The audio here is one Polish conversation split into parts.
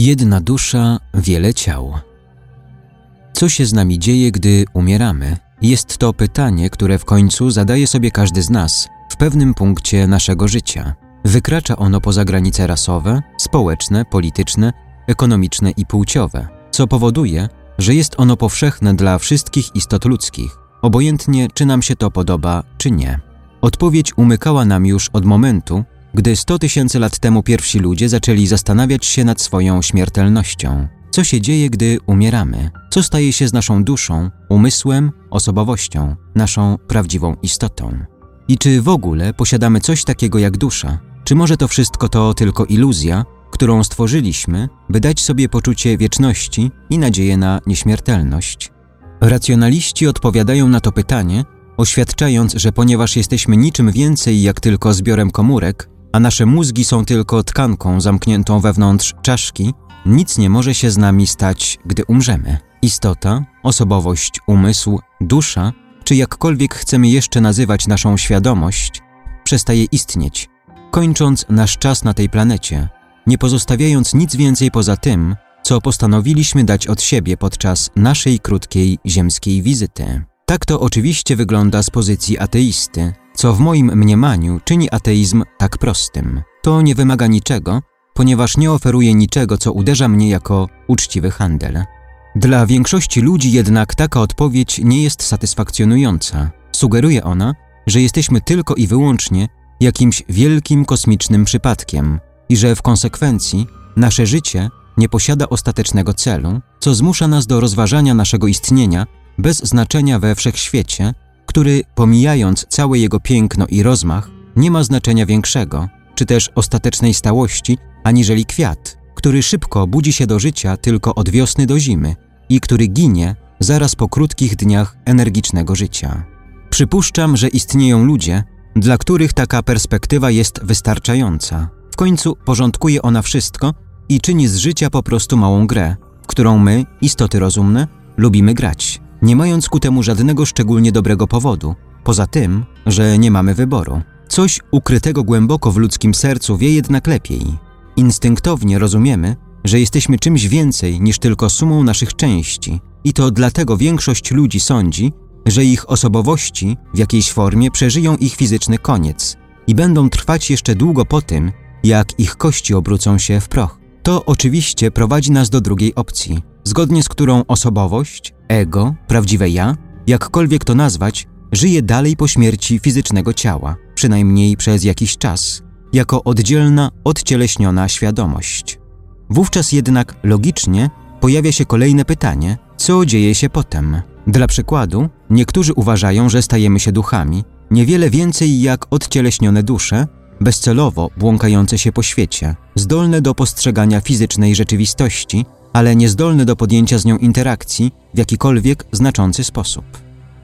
Jedna dusza, wiele ciał. Co się z nami dzieje, gdy umieramy? Jest to pytanie, które w końcu zadaje sobie każdy z nas w pewnym punkcie naszego życia. Wykracza ono poza granice rasowe, społeczne, polityczne, ekonomiczne i płciowe, co powoduje, że jest ono powszechne dla wszystkich istot ludzkich, obojętnie czy nam się to podoba, czy nie. Odpowiedź umykała nam już od momentu, gdy 100 tysięcy lat temu pierwsi ludzie zaczęli zastanawiać się nad swoją śmiertelnością. Co się dzieje, gdy umieramy? Co staje się z naszą duszą, umysłem, osobowością, naszą prawdziwą istotą? I czy w ogóle posiadamy coś takiego jak dusza? Czy może to wszystko to tylko iluzja, którą stworzyliśmy, by dać sobie poczucie wieczności i nadzieję na nieśmiertelność? Racjonaliści odpowiadają na to pytanie, oświadczając, że ponieważ jesteśmy niczym więcej jak tylko zbiorem komórek, a nasze mózgi są tylko tkanką zamkniętą wewnątrz czaszki, nic nie może się z nami stać, gdy umrzemy. Istota, osobowość, umysł, dusza, czy jakkolwiek chcemy jeszcze nazywać naszą świadomość, przestaje istnieć, kończąc nasz czas na tej planecie, nie pozostawiając nic więcej poza tym, co postanowiliśmy dać od siebie podczas naszej krótkiej ziemskiej wizyty. Tak to oczywiście wygląda z pozycji ateisty, co w moim mniemaniu czyni ateizm tak prostym. To nie wymaga niczego, ponieważ nie oferuje niczego, co uderza mnie jako uczciwy handel. Dla większości ludzi jednak taka odpowiedź nie jest satysfakcjonująca. Sugeruje ona, że jesteśmy tylko i wyłącznie jakimś wielkim kosmicznym przypadkiem i że w konsekwencji nasze życie nie posiada ostatecznego celu, co zmusza nas do rozważania naszego istnienia bez znaczenia we wszechświecie, który, pomijając całe jego piękno i rozmach, nie ma znaczenia większego, czy też ostatecznej stałości, aniżeli kwiat, który szybko budzi się do życia tylko od wiosny do zimy i który ginie zaraz po krótkich dniach energicznego życia. Przypuszczam, że istnieją ludzie, dla których taka perspektywa jest wystarczająca. W końcu porządkuje ona wszystko i czyni z życia po prostu małą grę, w którą my, istoty rozumne, lubimy grać nie mając ku temu żadnego szczególnie dobrego powodu, poza tym, że nie mamy wyboru. Coś ukrytego głęboko w ludzkim sercu wie jednak lepiej. Instynktownie rozumiemy, że jesteśmy czymś więcej niż tylko sumą naszych części, i to dlatego większość ludzi sądzi, że ich osobowości w jakiejś formie przeżyją ich fizyczny koniec i będą trwać jeszcze długo po tym, jak ich kości obrócą się w proch. To oczywiście prowadzi nas do drugiej opcji, zgodnie z którą osobowość, ego, prawdziwe ja, jakkolwiek to nazwać, żyje dalej po śmierci fizycznego ciała, przynajmniej przez jakiś czas, jako oddzielna, odcieleśniona świadomość. Wówczas jednak logicznie pojawia się kolejne pytanie, co dzieje się potem. Dla przykładu, niektórzy uważają, że stajemy się duchami, niewiele więcej jak odcieleśnione dusze, bezcelowo błąkające się po świecie, zdolne do postrzegania fizycznej rzeczywistości ale niezdolny do podjęcia z nią interakcji w jakikolwiek znaczący sposób.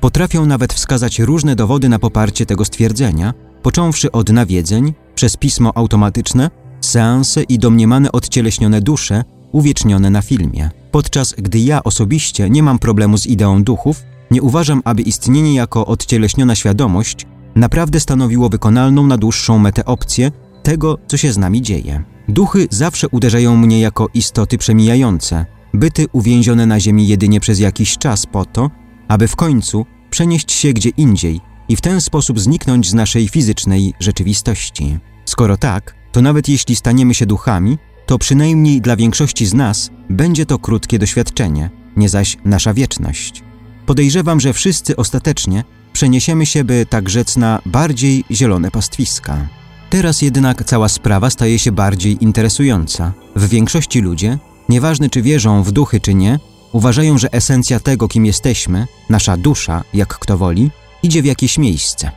Potrafią nawet wskazać różne dowody na poparcie tego stwierdzenia, począwszy od nawiedzeń, przez pismo automatyczne, seanse i domniemane odcieleśnione dusze uwiecznione na filmie. Podczas gdy ja osobiście nie mam problemu z ideą duchów, nie uważam, aby istnienie jako odcieleśniona świadomość naprawdę stanowiło wykonalną na dłuższą metę opcję tego, co się z nami dzieje. Duchy zawsze uderzają mnie jako istoty przemijające, byty uwięzione na ziemi jedynie przez jakiś czas po to, aby w końcu przenieść się gdzie indziej i w ten sposób zniknąć z naszej fizycznej rzeczywistości. Skoro tak, to nawet jeśli staniemy się duchami, to przynajmniej dla większości z nas będzie to krótkie doświadczenie, nie zaś nasza wieczność. Podejrzewam, że wszyscy ostatecznie przeniesiemy się, by tak rzec, na bardziej zielone pastwiska. Teraz jednak cała sprawa staje się bardziej interesująca. W większości ludzie, nieważne czy wierzą w duchy czy nie, uważają, że esencja tego, kim jesteśmy, nasza dusza, jak kto woli, idzie w jakieś miejsce.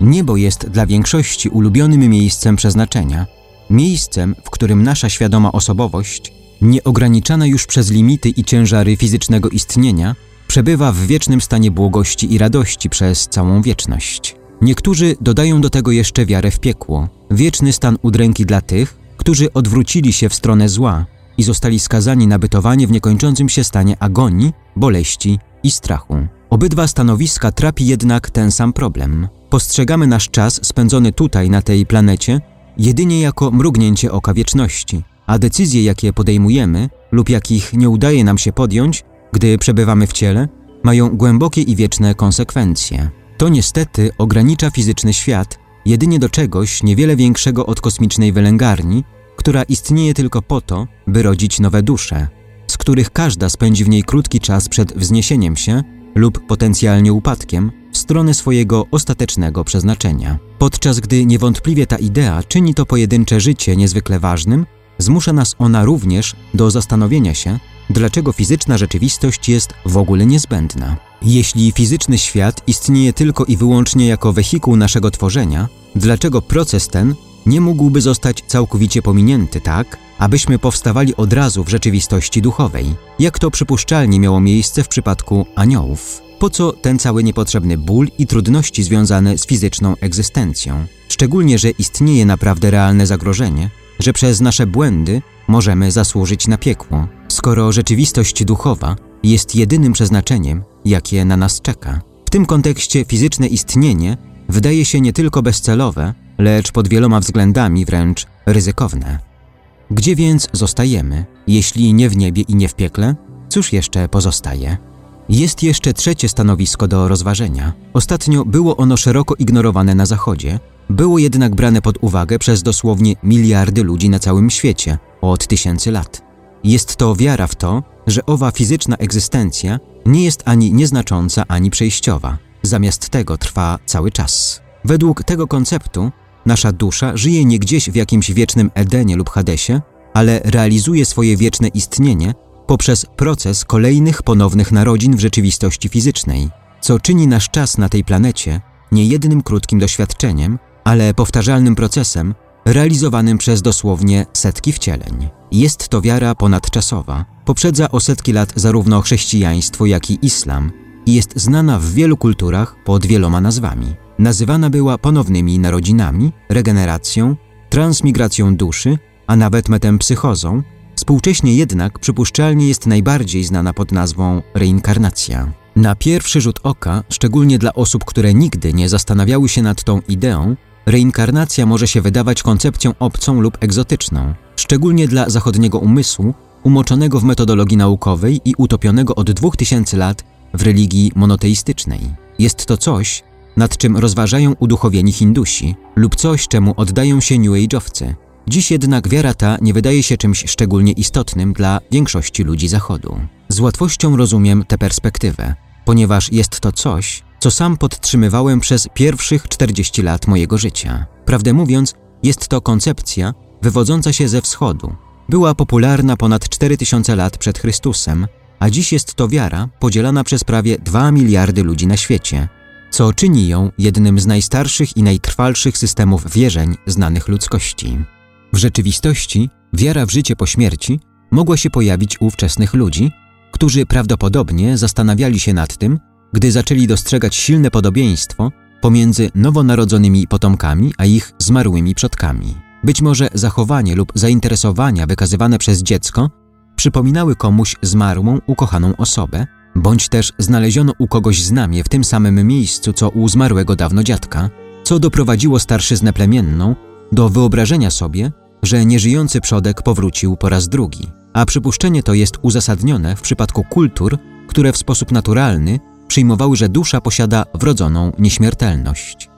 Niebo jest dla większości ulubionym miejscem przeznaczenia, miejscem, w którym nasza świadoma osobowość, nieograniczana już przez limity i ciężary fizycznego istnienia, przebywa w wiecznym stanie błogości i radości przez całą wieczność. Niektórzy dodają do tego jeszcze wiarę w piekło, wieczny stan udręki dla tych, którzy odwrócili się w stronę zła i zostali skazani na bytowanie w niekończącym się stanie agonii, boleści i strachu. Obydwa stanowiska trapi jednak ten sam problem. Postrzegamy nasz czas spędzony tutaj, na tej planecie, jedynie jako mrugnięcie oka wieczności, a decyzje, jakie podejmujemy lub jakich nie udaje nam się podjąć, gdy przebywamy w ciele, mają głębokie i wieczne konsekwencje. To niestety ogranicza fizyczny świat jedynie do czegoś niewiele większego od kosmicznej wylęgarni, która istnieje tylko po to, by rodzić nowe dusze, z których każda spędzi w niej krótki czas przed wzniesieniem się lub potencjalnie upadkiem w stronę swojego ostatecznego przeznaczenia. Podczas gdy niewątpliwie ta idea czyni to pojedyncze życie niezwykle ważnym, zmusza nas ona również do zastanowienia się, dlaczego fizyczna rzeczywistość jest w ogóle niezbędna. Jeśli fizyczny świat istnieje tylko i wyłącznie jako wehikuł naszego tworzenia, dlaczego proces ten nie mógłby zostać całkowicie pominięty tak, abyśmy powstawali od razu w rzeczywistości duchowej, jak to przypuszczalnie miało miejsce w przypadku aniołów? Po co ten cały niepotrzebny ból i trudności związane z fizyczną egzystencją? Szczególnie, że istnieje naprawdę realne zagrożenie, że przez nasze błędy możemy zasłużyć na piekło, skoro rzeczywistość duchowa jest jedynym przeznaczeniem, jakie na nas czeka. W tym kontekście fizyczne istnienie wydaje się nie tylko bezcelowe, lecz pod wieloma względami wręcz ryzykowne. Gdzie więc zostajemy, jeśli nie w niebie i nie w piekle? Cóż jeszcze pozostaje? Jest jeszcze trzecie stanowisko do rozważenia. Ostatnio było ono szeroko ignorowane na Zachodzie, było jednak brane pod uwagę przez dosłownie miliardy ludzi na całym świecie od tysięcy lat. Jest to wiara w to, że owa fizyczna egzystencja nie jest ani nieznacząca, ani przejściowa. Zamiast tego trwa cały czas. Według tego konceptu nasza dusza żyje nie gdzieś w jakimś wiecznym Edenie lub Hadesie, ale realizuje swoje wieczne istnienie poprzez proces kolejnych ponownych narodzin w rzeczywistości fizycznej, co czyni nasz czas na tej planecie nie jednym krótkim doświadczeniem, ale powtarzalnym procesem realizowanym przez dosłownie setki wcieleń. Jest to wiara ponadczasowa, poprzedza o setki lat zarówno chrześcijaństwo, jak i islam i jest znana w wielu kulturach pod wieloma nazwami. Nazywana była ponownymi narodzinami, regeneracją, transmigracją duszy, a nawet metempsychozą, współcześnie jednak przypuszczalnie jest najbardziej znana pod nazwą reinkarnacja. Na pierwszy rzut oka, szczególnie dla osób, które nigdy nie zastanawiały się nad tą ideą, reinkarnacja może się wydawać koncepcją obcą lub egzotyczną, szczególnie dla zachodniego umysłu, umoczonego w metodologii naukowej i utopionego od 2000 lat w religii monoteistycznej. Jest to coś, nad czym rozważają uduchowieni Hindusi lub coś, czemu oddają się New Age'owcy. Dziś jednak wiara ta nie wydaje się czymś szczególnie istotnym dla większości ludzi Zachodu. Z łatwością rozumiem tę perspektywę, ponieważ jest to coś, co sam podtrzymywałem przez pierwszych 40 lat mojego życia. Prawdę mówiąc, jest to koncepcja wywodząca się ze wschodu. Była popularna ponad 4000 lat przed Chrystusem, a dziś jest to wiara podzielana przez prawie 2 miliardy ludzi na świecie, co czyni ją jednym z najstarszych i najtrwalszych systemów wierzeń znanych ludzkości. W rzeczywistości wiara w życie po śmierci mogła się pojawić u ówczesnych ludzi, którzy prawdopodobnie zastanawiali się nad tym, gdy zaczęli dostrzegać silne podobieństwo pomiędzy nowonarodzonymi potomkami a ich zmarłymi przodkami. Być może zachowanie lub zainteresowania wykazywane przez dziecko przypominały komuś zmarłą, ukochaną osobę, bądź też znaleziono u kogoś znamie w tym samym miejscu co u zmarłego dawno dziadka, co doprowadziło starszyznę plemienną do wyobrażenia sobie, że nieżyjący przodek powrócił po raz drugi. A przypuszczenie to jest uzasadnione w przypadku kultur, które w sposób naturalny przyjmowały, że dusza posiada wrodzoną nieśmiertelność.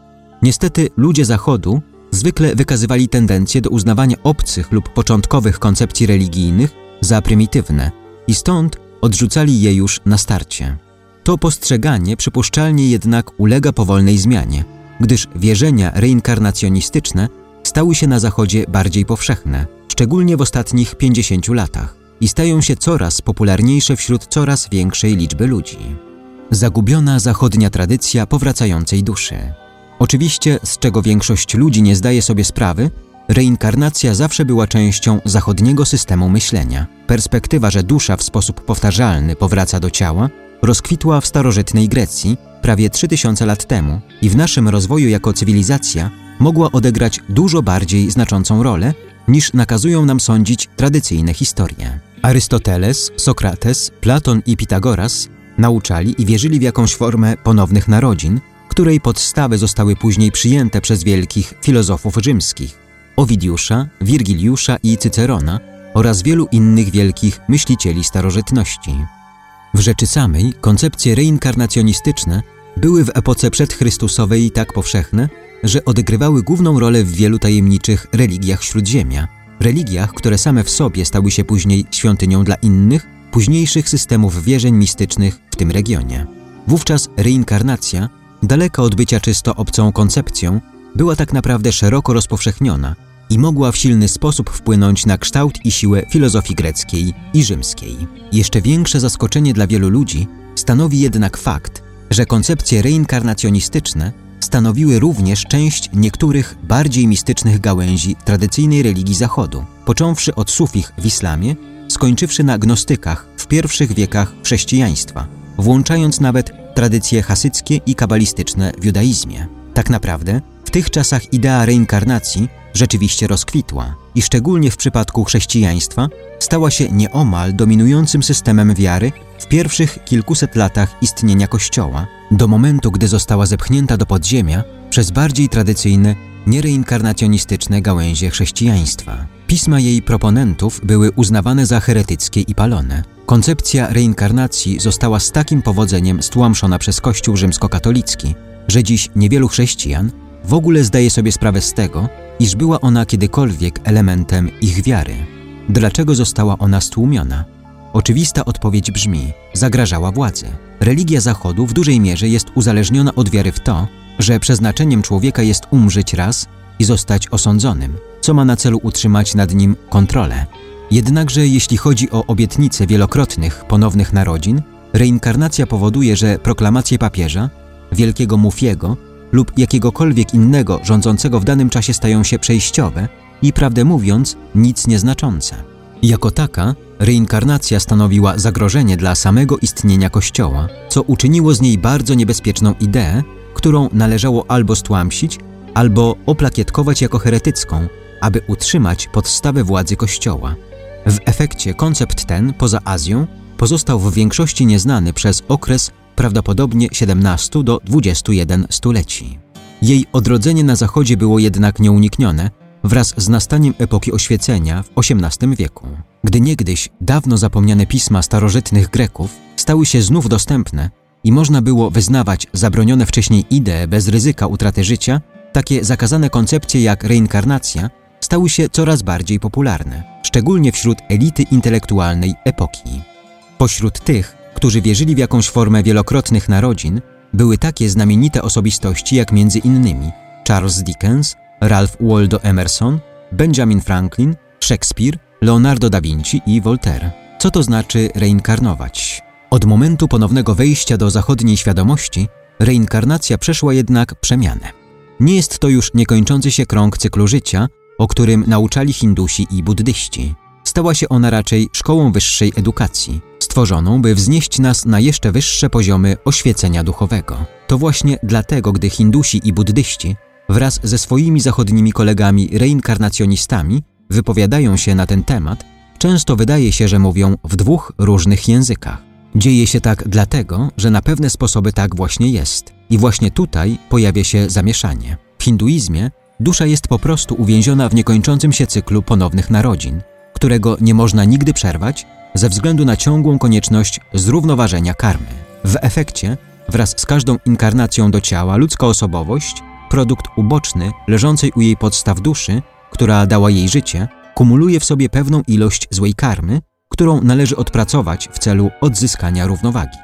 Niestety ludzie Zachodu zwykle wykazywali tendencję do uznawania obcych lub początkowych koncepcji religijnych za prymitywne i stąd odrzucali je już na starcie. To postrzeganie przypuszczalnie jednak ulega powolnej zmianie, gdyż wierzenia reinkarnacjonistyczne stały się na Zachodzie bardziej powszechne, szczególnie w ostatnich 50 latach i stają się coraz popularniejsze wśród coraz większej liczby ludzi. Zagubiona zachodnia tradycja powracającej duszy. Oczywiście, z czego większość ludzi nie zdaje sobie sprawy, reinkarnacja zawsze była częścią zachodniego systemu myślenia. Perspektywa, że dusza w sposób powtarzalny powraca do ciała, rozkwitła w starożytnej Grecji prawie 3000 lat temu i w naszym rozwoju jako cywilizacja mogła odegrać dużo bardziej znaczącą rolę, niż nakazują nam sądzić tradycyjne historie. Arystoteles, Sokrates, Platon i Pitagoras nauczali i wierzyli w jakąś formę ponownych narodzin, której podstawy zostały później przyjęte przez wielkich filozofów rzymskich Owidiusza, Wirgiliusza i Cycerona, oraz wielu innych wielkich myślicieli starożytności. W rzeczy samej koncepcje reinkarnacjonistyczne były w epoce przedchrystusowej tak powszechne, że odgrywały główną rolę w wielu tajemniczych religiach śródziemia, religiach, które same w sobie stały się później świątynią dla innych, późniejszych systemów wierzeń mistycznych w tym regionie. Wówczas reinkarnacja, daleka od bycia czysto obcą koncepcją, była tak naprawdę szeroko rozpowszechniona i mogła w silny sposób wpłynąć na kształt i siłę filozofii greckiej i rzymskiej. Jeszcze większe zaskoczenie dla wielu ludzi stanowi jednak fakt, że koncepcje reinkarnacjonistyczne stanowiły również część niektórych bardziej mistycznych gałęzi tradycyjnej religii Zachodu, począwszy od sufich w islamie, skończywszy na gnostykach w pierwszych wiekach chrześcijaństwa, włączając nawet tradycje hasyckie i kabalistyczne w judaizmie. Tak naprawdę w tych czasach idea reinkarnacji rzeczywiście rozkwitła i szczególnie w przypadku chrześcijaństwa stała się nieomal dominującym systemem wiary w pierwszych kilkuset latach istnienia Kościoła, do momentu, gdy została zepchnięta do podziemia przez bardziej tradycyjne, niereinkarnacjonistyczne gałęzie chrześcijaństwa. Pisma jej proponentów były uznawane za heretyckie i palone. Koncepcja reinkarnacji została z takim powodzeniem stłamszona przez Kościół rzymskokatolicki, że dziś niewielu chrześcijan w ogóle zdaje sobie sprawę z tego, iż była ona kiedykolwiek elementem ich wiary. Dlaczego została ona stłumiona? Oczywista odpowiedź brzmi: zagrażała władzy. Religia Zachodu w dużej mierze jest uzależniona od wiary w to, że przeznaczeniem człowieka jest umrzeć raz i zostać osądzonym, co ma na celu utrzymać nad nim kontrolę. Jednakże jeśli chodzi o obietnice wielokrotnych ponownych narodzin, reinkarnacja powoduje, że proklamacje papieża, wielkiego Mufiego lub jakiegokolwiek innego rządzącego w danym czasie stają się przejściowe i, prawdę mówiąc, nic nieznaczące. Jako taka, reinkarnacja stanowiła zagrożenie dla samego istnienia Kościoła, co uczyniło z niej bardzo niebezpieczną ideę, którą należało albo stłamsić, albo oplakietkować jako heretycką, aby utrzymać podstawę władzy Kościoła. W efekcie koncept ten, poza Azją, pozostał w większości nieznany przez okres prawdopodobnie 17 do 21 stuleci. Jej odrodzenie na Zachodzie było jednak nieuniknione wraz z nastaniem epoki oświecenia w XVIII wieku, gdy niegdyś dawno zapomniane pisma starożytnych Greków stały się znów dostępne i można było wyznawać zabronione wcześniej idee bez ryzyka utraty życia, takie zakazane koncepcje jak reinkarnacja stały się coraz bardziej popularne, szczególnie wśród elity intelektualnej epoki. Pośród tych, którzy wierzyli w jakąś formę wielokrotnych narodzin, były takie znamienite osobistości jak między innymi Charles Dickens, Ralph Waldo Emerson, Benjamin Franklin, Shakespeare, Leonardo da Vinci i Voltaire. Co to znaczy reinkarnować? Od momentu ponownego wejścia do zachodniej świadomości, reinkarnacja przeszła jednak przemianę. Nie jest to już niekończący się krąg cyklu życia, o którym nauczali Hindusi i buddyści. Stała się ona raczej szkołą wyższej edukacji, stworzoną, by wznieść nas na jeszcze wyższe poziomy oświecenia duchowego. To właśnie dlatego, gdy Hindusi i buddyści wraz ze swoimi zachodnimi kolegami reinkarnacjonistami wypowiadają się na ten temat, często wydaje się, że mówią w dwóch różnych językach. Dzieje się tak dlatego, że na pewne sposoby tak właśnie jest. I właśnie tutaj pojawia się zamieszanie. W hinduizmie dusza jest po prostu uwięziona w niekończącym się cyklu ponownych narodzin, którego nie można nigdy przerwać ze względu na ciągłą konieczność zrównoważenia karmy. W efekcie, wraz z każdą inkarnacją do ciała, ludzka osobowość, produkt uboczny leżącej u jej podstaw duszy, która dała jej życie, kumuluje w sobie pewną ilość złej karmy, którą należy odpracować w celu odzyskania równowagi.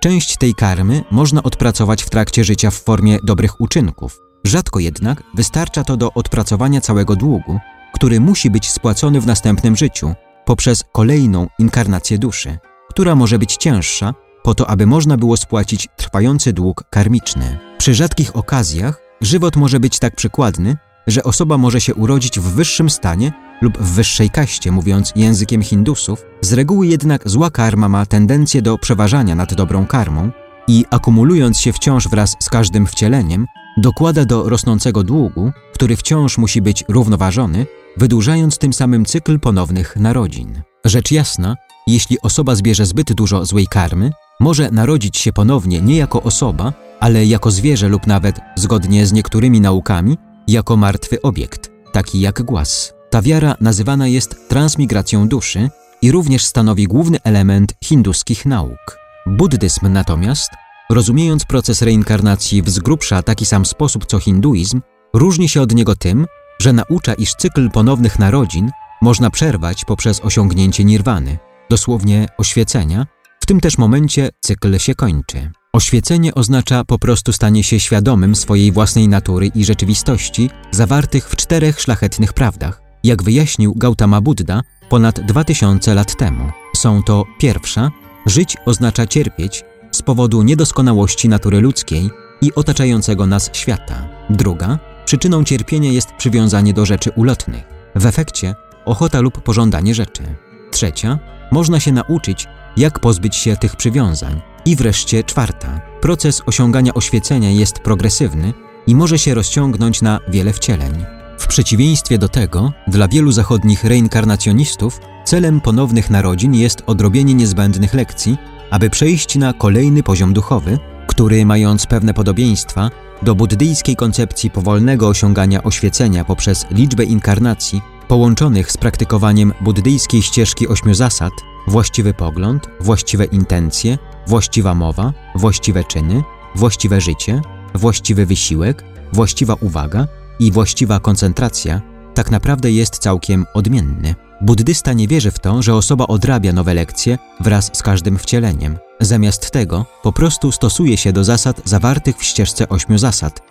Część tej karmy można odpracować w trakcie życia w formie dobrych uczynków. Rzadko jednak wystarcza to do odpracowania całego długu, który musi być spłacony w następnym życiu poprzez kolejną inkarnację duszy, która może być cięższa, po to aby można było spłacić trwający dług karmiczny. Przy rzadkich okazjach żywot może być tak przykładny, że osoba może się urodzić w wyższym stanie lub w wyższej kaście, mówiąc językiem Hindusów, z reguły jednak zła karma ma tendencję do przeważania nad dobrą karmą i akumulując się wciąż wraz z każdym wcieleniem, dokłada do rosnącego długu, który wciąż musi być równoważony, wydłużając tym samym cykl ponownych narodzin. Rzecz jasna, jeśli osoba zbierze zbyt dużo złej karmy, może narodzić się ponownie nie jako osoba, ale jako zwierzę lub nawet, zgodnie z niektórymi naukami, jako martwy obiekt, taki jak głaz. Ta wiara nazywana jest transmigracją duszy i również stanowi główny element hinduskich nauk. Buddyzm natomiast, rozumiejąc proces reinkarnacji w z grubsza taki sam sposób co hinduizm, różni się od niego tym, że naucza, iż cykl ponownych narodzin można przerwać poprzez osiągnięcie nirwany, dosłownie oświecenia, w tym też momencie cykl się kończy. Oświecenie oznacza po prostu stanie się świadomym swojej własnej natury i rzeczywistości zawartych w czterech szlachetnych prawdach, jak wyjaśnił Gautama Buddha ponad 2000 lat temu. Są to pierwsza, żyć oznacza cierpieć powodu niedoskonałości natury ludzkiej i otaczającego nas świata. Druga, przyczyną cierpienia jest przywiązanie do rzeczy ulotnych. W efekcie ochota lub pożądanie rzeczy. Trzecia, można się nauczyć, jak pozbyć się tych przywiązań. I wreszcie czwarta, proces osiągania oświecenia jest progresywny i może się rozciągnąć na wiele wcieleń. W przeciwieństwie do tego, dla wielu zachodnich reinkarnacjonistów celem ponownych narodzin jest odrobienie niezbędnych lekcji, aby przejść na kolejny poziom duchowy, który, mając pewne podobieństwa do buddyjskiej koncepcji powolnego osiągania oświecenia poprzez liczbę inkarnacji, połączonych z praktykowaniem buddyjskiej ścieżki ośmiu zasad, właściwy pogląd, właściwe intencje, właściwa mowa, właściwe czyny, właściwe życie, właściwy wysiłek, właściwa uwaga i właściwa koncentracja, tak naprawdę jest całkiem odmienny. Buddysta nie wierzy w to, że osoba odrabia nowe lekcje wraz z każdym wcieleniem. Zamiast tego po prostu stosuje się do zasad zawartych w ścieżce ośmiu zasad,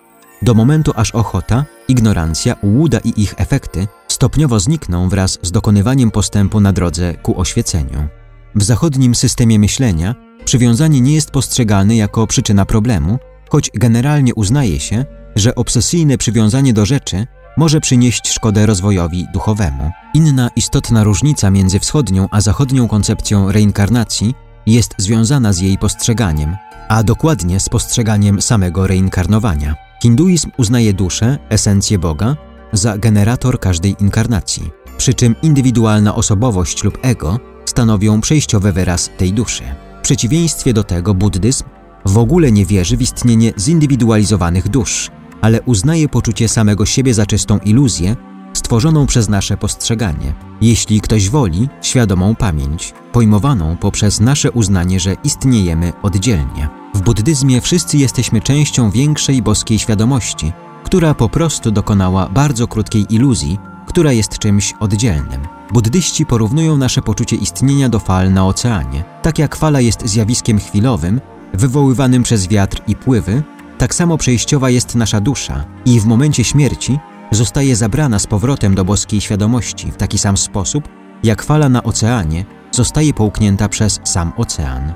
do momentu aż ochota, ignorancja, łuda i ich efekty stopniowo znikną wraz z dokonywaniem postępu na drodze ku oświeceniu. W zachodnim systemie myślenia przywiązanie nie jest postrzegane jako przyczyna problemu, choć generalnie uznaje się, że obsesyjne przywiązanie do rzeczy może przynieść szkodę rozwojowi duchowemu. Inna istotna różnica między wschodnią a zachodnią koncepcją reinkarnacji jest związana z jej postrzeganiem, a dokładnie z postrzeganiem samego reinkarnowania. Hinduizm uznaje duszę, esencję Boga, za generator każdej inkarnacji, przy czym indywidualna osobowość lub ego stanowią przejściowy wyraz tej duszy. W przeciwieństwie do tego buddyzm w ogóle nie wierzy w istnienie zindywidualizowanych dusz, ale uznaje poczucie samego siebie za czystą iluzję, stworzoną przez nasze postrzeganie. Jeśli ktoś woli, świadomą pamięć, pojmowaną poprzez nasze uznanie, że istniejemy oddzielnie. W buddyzmie wszyscy jesteśmy częścią większej boskiej świadomości, która po prostu dokonała bardzo krótkiej iluzji, która jest czymś oddzielnym. Buddyści porównują nasze poczucie istnienia do fal na oceanie. Tak jak fala jest zjawiskiem chwilowym, wywoływanym przez wiatr i pływy, tak samo przejściowa jest nasza dusza i w momencie śmierci zostaje zabrana z powrotem do boskiej świadomości w taki sam sposób, jak fala na oceanie zostaje połknięta przez sam ocean.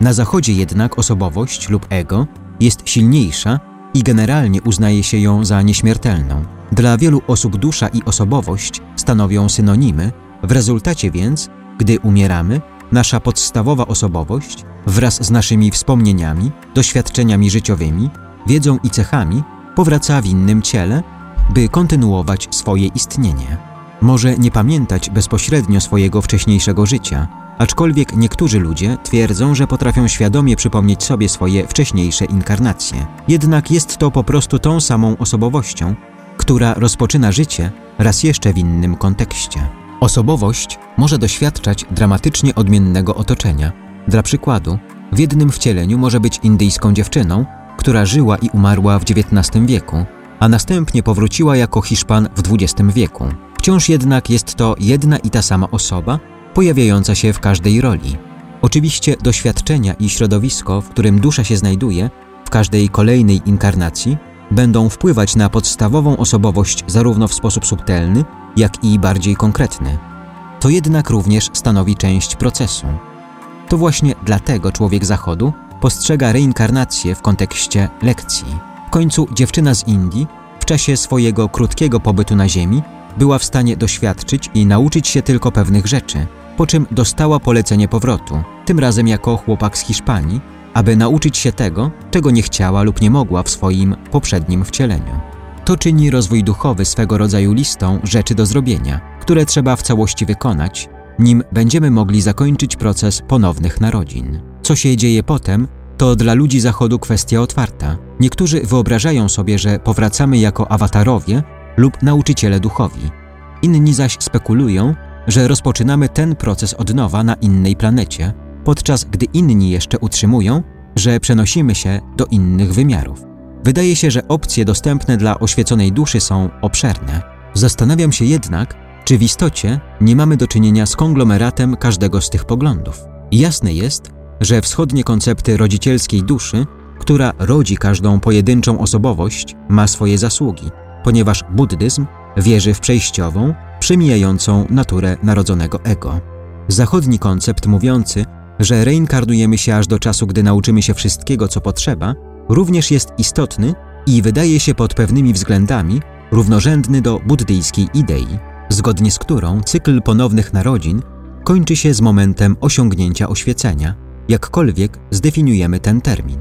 Na zachodzie jednak osobowość lub ego jest silniejsza i generalnie uznaje się ją za nieśmiertelną. Dla wielu osób dusza i osobowość stanowią synonimy, w rezultacie więc, gdy umieramy, nasza podstawowa osobowość wraz z naszymi wspomnieniami, doświadczeniami życiowymi, wiedzą i cechami powraca w innym ciele, by kontynuować swoje istnienie. Może nie pamiętać bezpośrednio swojego wcześniejszego życia, aczkolwiek niektórzy ludzie twierdzą, że potrafią świadomie przypomnieć sobie swoje wcześniejsze inkarnacje. Jednak jest to po prostu tą samą osobowością, która rozpoczyna życie raz jeszcze w innym kontekście. Osobowość może doświadczać dramatycznie odmiennego otoczenia. Dla przykładu, w jednym wcieleniu może być indyjską dziewczyną, która żyła i umarła w XIX wieku, a następnie powróciła jako Hiszpan w XX wieku. Wciąż jednak jest to jedna i ta sama osoba, pojawiająca się w każdej roli. Oczywiście doświadczenia i środowisko, w którym dusza się znajduje, w każdej kolejnej inkarnacji, będą wpływać na podstawową osobowość zarówno w sposób subtelny, jak i bardziej konkretny. To jednak również stanowi część procesu. To właśnie dlatego człowiek Zachodu postrzega reinkarnację w kontekście lekcji. W końcu dziewczyna z Indii w czasie swojego krótkiego pobytu na Ziemi była w stanie doświadczyć i nauczyć się tylko pewnych rzeczy, po czym dostała polecenie powrotu, tym razem jako chłopak z Hiszpanii, aby nauczyć się tego, czego nie chciała lub nie mogła w swoim poprzednim wcieleniu. To czyni rozwój duchowy swego rodzaju listą rzeczy do zrobienia, które trzeba w całości wykonać, nim będziemy mogli zakończyć proces ponownych narodzin. Co się dzieje potem, to dla ludzi Zachodu kwestia otwarta. Niektórzy wyobrażają sobie, że powracamy jako awatarowie lub nauczyciele duchowi. Inni zaś spekulują, że rozpoczynamy ten proces od nowa na innej planecie, podczas gdy inni jeszcze utrzymują, że przenosimy się do innych wymiarów. Wydaje się, że opcje dostępne dla oświeconej duszy są obszerne. Zastanawiam się jednak, czy w istocie nie mamy do czynienia z konglomeratem każdego z tych poglądów. Jasne jest, że wschodnie koncepty rodzicielskiej duszy, która rodzi każdą pojedynczą osobowość, ma swoje zasługi, ponieważ buddyzm wierzy w przejściową, przemijającą naturę narodzonego ego. Zachodni koncept mówiący, że reinkarnujemy się aż do czasu, gdy nauczymy się wszystkiego, co potrzeba, również jest istotny i wydaje się pod pewnymi względami równorzędny do buddyjskiej idei, zgodnie z którą cykl ponownych narodzin kończy się z momentem osiągnięcia oświecenia, jakkolwiek zdefiniujemy ten termin.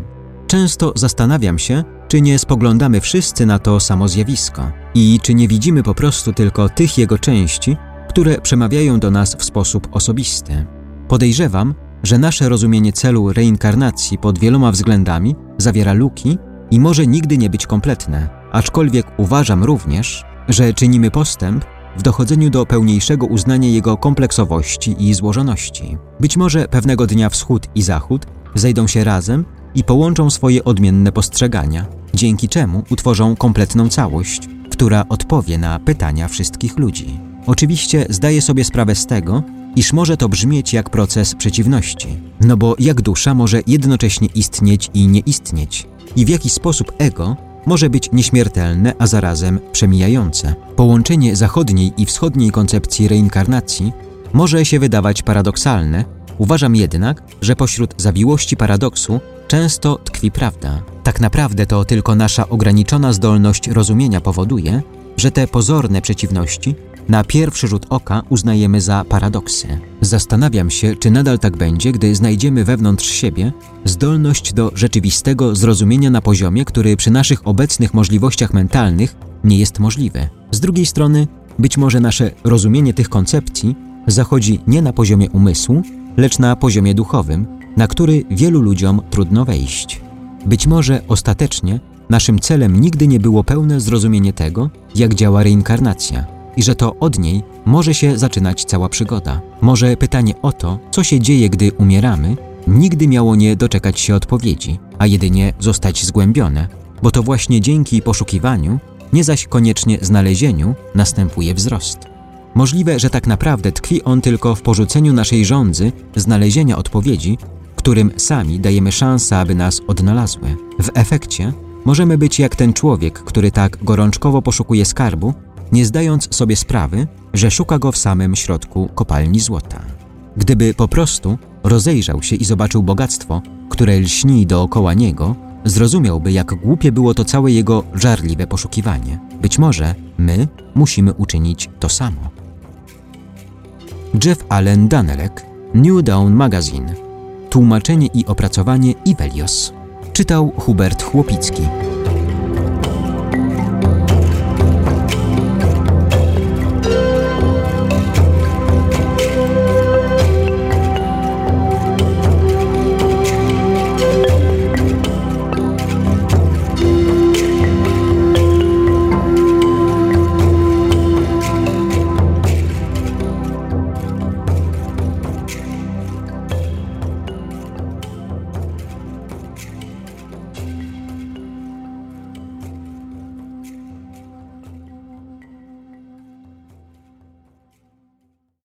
Często zastanawiam się, czy nie spoglądamy wszyscy na to samo zjawisko i czy nie widzimy po prostu tylko tych jego części, które przemawiają do nas w sposób osobisty. Podejrzewam, że nasze rozumienie celu reinkarnacji pod wieloma względami zawiera luki i może nigdy nie być kompletne, aczkolwiek uważam również, że czynimy postęp w dochodzeniu do pełniejszego uznania jego kompleksowości i złożoności. Być może pewnego dnia wschód i zachód zejdą się razem i połączą swoje odmienne postrzegania, dzięki czemu utworzą kompletną całość, która odpowie na pytania wszystkich ludzi. Oczywiście zdaję sobie sprawę z tego, iż może to brzmieć jak proces przeciwności. No bo jak dusza może jednocześnie istnieć i nie istnieć? I w jaki sposób ego może być nieśmiertelne, a zarazem przemijające? Połączenie zachodniej i wschodniej koncepcji reinkarnacji może się wydawać paradoksalne, uważam jednak, że pośród zawiłości paradoksu często tkwi prawda. Tak naprawdę to tylko nasza ograniczona zdolność rozumienia powoduje, że te pozorne przeciwności na pierwszy rzut oka uznajemy za paradoksy. Zastanawiam się, czy nadal tak będzie, gdy znajdziemy wewnątrz siebie zdolność do rzeczywistego zrozumienia na poziomie, który przy naszych obecnych możliwościach mentalnych nie jest możliwy. Z drugiej strony, być może nasze rozumienie tych koncepcji zachodzi nie na poziomie umysłu, lecz na poziomie duchowym, na który wielu ludziom trudno wejść. Być może ostatecznie naszym celem nigdy nie było pełne zrozumienie tego, jak działa reinkarnacja i że to od niej może się zaczynać cała przygoda. Może pytanie o to, co się dzieje, gdy umieramy, nigdy miało nie doczekać się odpowiedzi, a jedynie zostać zgłębione, bo to właśnie dzięki poszukiwaniu, nie zaś koniecznie znalezieniu, następuje wzrost. Możliwe, że tak naprawdę tkwi on tylko w porzuceniu naszej żądzy znalezienia odpowiedzi, którym sami dajemy szansę, aby nas odnalazły. W efekcie możemy być jak ten człowiek, który tak gorączkowo poszukuje skarbu, nie zdając sobie sprawy, że szuka go w samym środku kopalni złota. Gdyby po prostu rozejrzał się i zobaczył bogactwo, które lśni dookoła niego, zrozumiałby, jak głupie było to całe jego żarliwe poszukiwanie. Być może my musimy uczynić to samo. Jeff Allen Danelek, New Dawn Magazine. Tłumaczenie i opracowanie Ivelios. Czytał Hubert Chłopicki.